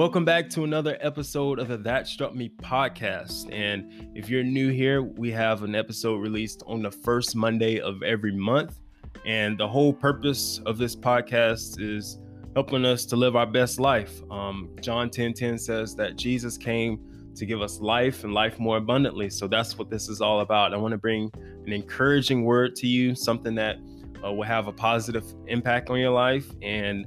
Welcome back to another episode of the That Struck Me podcast. And if you're new here, we have an episode released on the first Monday of every month. And the whole purpose of this podcast is helping us to live our best life. Um, John 10 10 says that Jesus came to give us life and life more abundantly. So that's what this is all about. I want to bring an encouraging word to you, something that uh, will have a positive impact on your life. And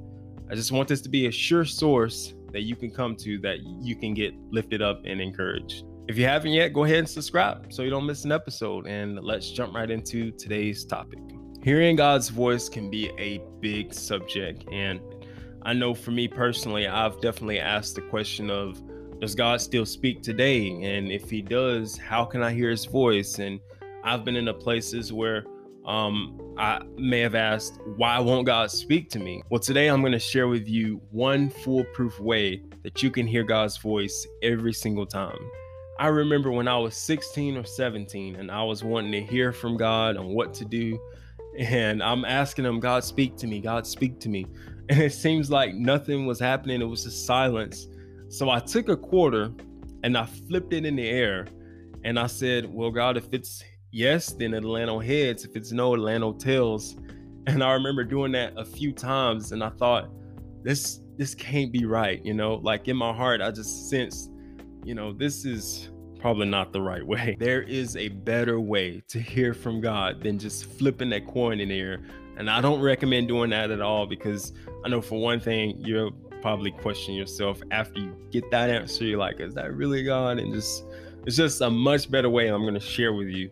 I just want this to be a sure source that you can come to that you can get lifted up and encouraged. If you haven't yet, go ahead and subscribe so you don't miss an episode. And let's jump right into today's topic. Hearing God's voice can be a big subject. And I know for me personally, I've definitely asked the question of Does God still speak today? And if He does, how can I hear His voice? And I've been in the places where um, I may have asked, why won't God speak to me? Well, today I'm going to share with you one foolproof way that you can hear God's voice every single time. I remember when I was 16 or 17 and I was wanting to hear from God on what to do. And I'm asking him, God, speak to me. God, speak to me. And it seems like nothing was happening. It was just silence. So I took a quarter and I flipped it in the air. And I said, Well, God, if it's yes, then on heads. If it's no, on tails. And I remember doing that a few times, and I thought, this this can't be right. You know, like in my heart, I just sensed, you know, this is probably not the right way. There is a better way to hear from God than just flipping that coin in the air. And I don't recommend doing that at all because I know for one thing, you'll probably question yourself after you get that answer. You're like, is that really God? And just it's just a much better way I'm going to share with you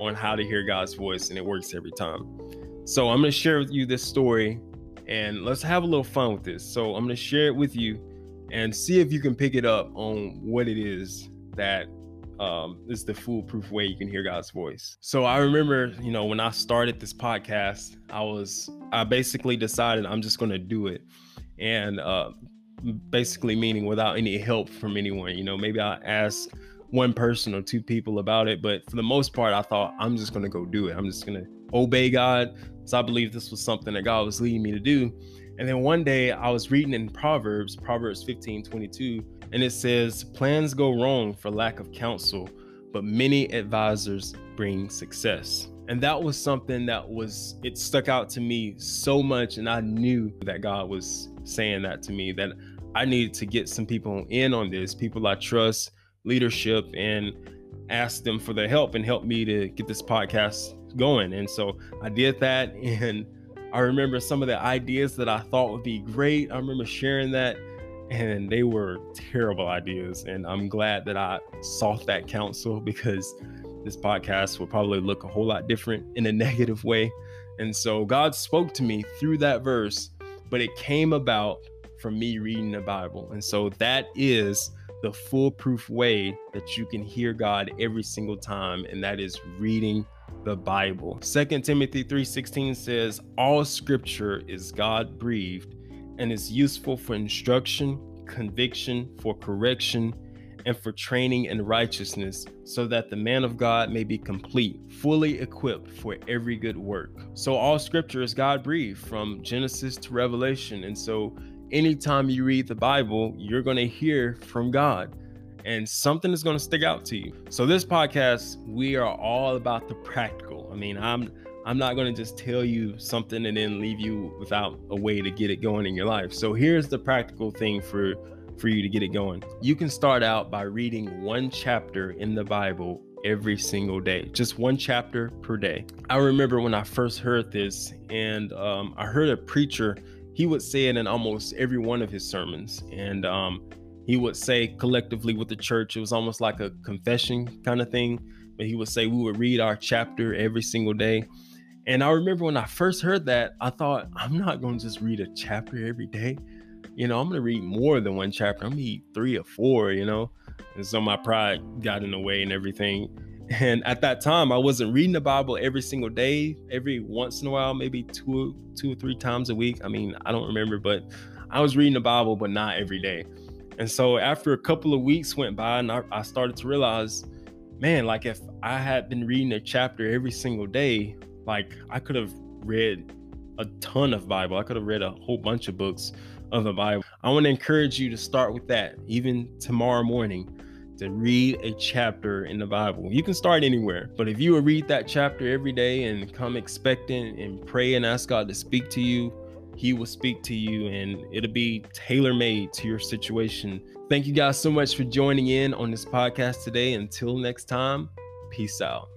on how to hear God's voice, and it works every time. So I'm going to share with you this story, and let's have a little fun with this. So I'm going to share it with you and see if you can pick it up on what it is that um, is the foolproof way you can hear God's voice. So I remember, you know, when I started this podcast, I was, I basically decided I'm just going to do it. And uh, basically meaning without any help from anyone, you know, maybe I asked one person or two people about it. But for the most part, I thought I'm just gonna go do it. I'm just gonna obey God. So I believe this was something that God was leading me to do. And then one day I was reading in Proverbs, Proverbs 15, 22, and it says, Plans go wrong for lack of counsel, but many advisors bring success. And that was something that was, it stuck out to me so much. And I knew that God was saying that to me, that I needed to get some people in on this, people I trust, leadership and asked them for their help and help me to get this podcast going. And so I did that. And I remember some of the ideas that I thought would be great. I remember sharing that, and they were terrible ideas. And I'm glad that I sought that counsel because this podcast will probably look a whole lot different in a negative way. And so God spoke to me through that verse, but it came about from me reading the Bible. And so that is the foolproof way that you can hear God every single time, and that is reading the Bible. 2 Timothy 3:16 says, "All scripture is God-breathed and is useful for instruction, conviction, for correction, and for training in righteousness, so that the man of God may be complete, fully equipped for every good work." So all scripture is God-breathed from Genesis to Revelation, and so anytime you read the Bible, you're going to hear from God and something is going to stick out to you. So this podcast, we are all about the practical. I mean, I'm I'm not going to just tell you something and then leave you without a way to get it going in your life. So here's the practical thing for for you to get it going. You can start out by reading one chapter in the Bible every single day, just one chapter per day. I remember when I first heard this, and um, I heard a preacher he would say it in almost every one of his sermons. And um, he would say collectively with the church, it was almost like a confession kind of thing. But he would say we would read our chapter every single day. And I remember when I first heard that, I thought, I'm not going to just read a chapter every day. You know, I'm going to read more than one chapter. I'm going to read three or four, you know. And so my pride got in the way and everything. And at that time, I wasn't reading the Bible every single day. Every once in a while, maybe two, two or three times a week. I mean, I don't remember, but I was reading the Bible, but not every day. And so after a couple of weeks went by, and I, I started to realize, man, like if I had been reading a chapter every single day, like I could have read a ton of Bible. I could have read a whole bunch of books of the Bible. I want to encourage you to start with that, even tomorrow morning, to read a chapter in the Bible. You can start anywhere, but if you will read that chapter every day and come expectant and pray and ask God to speak to you, He will speak to you and it'll be tailor made to your situation. Thank you guys so much for joining in on this podcast today. Until next time, peace out.